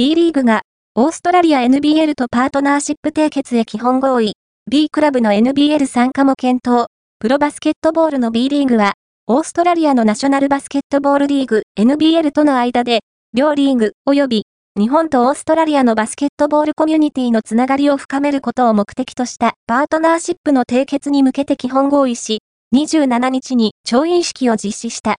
B リーグが、オーストラリア NBL とパートナーシップ締結へ基本合意、B クラブの NBL 参加も検討、プロバスケットボールの B リーグは、オーストラリアのナショナルバスケットボールリーグ NBL との間で、両リーグ及び日本とオーストラリアのバスケットボールコミュニティのつながりを深めることを目的としたパートナーシップの締結に向けて基本合意し、27日に調印式を実施した。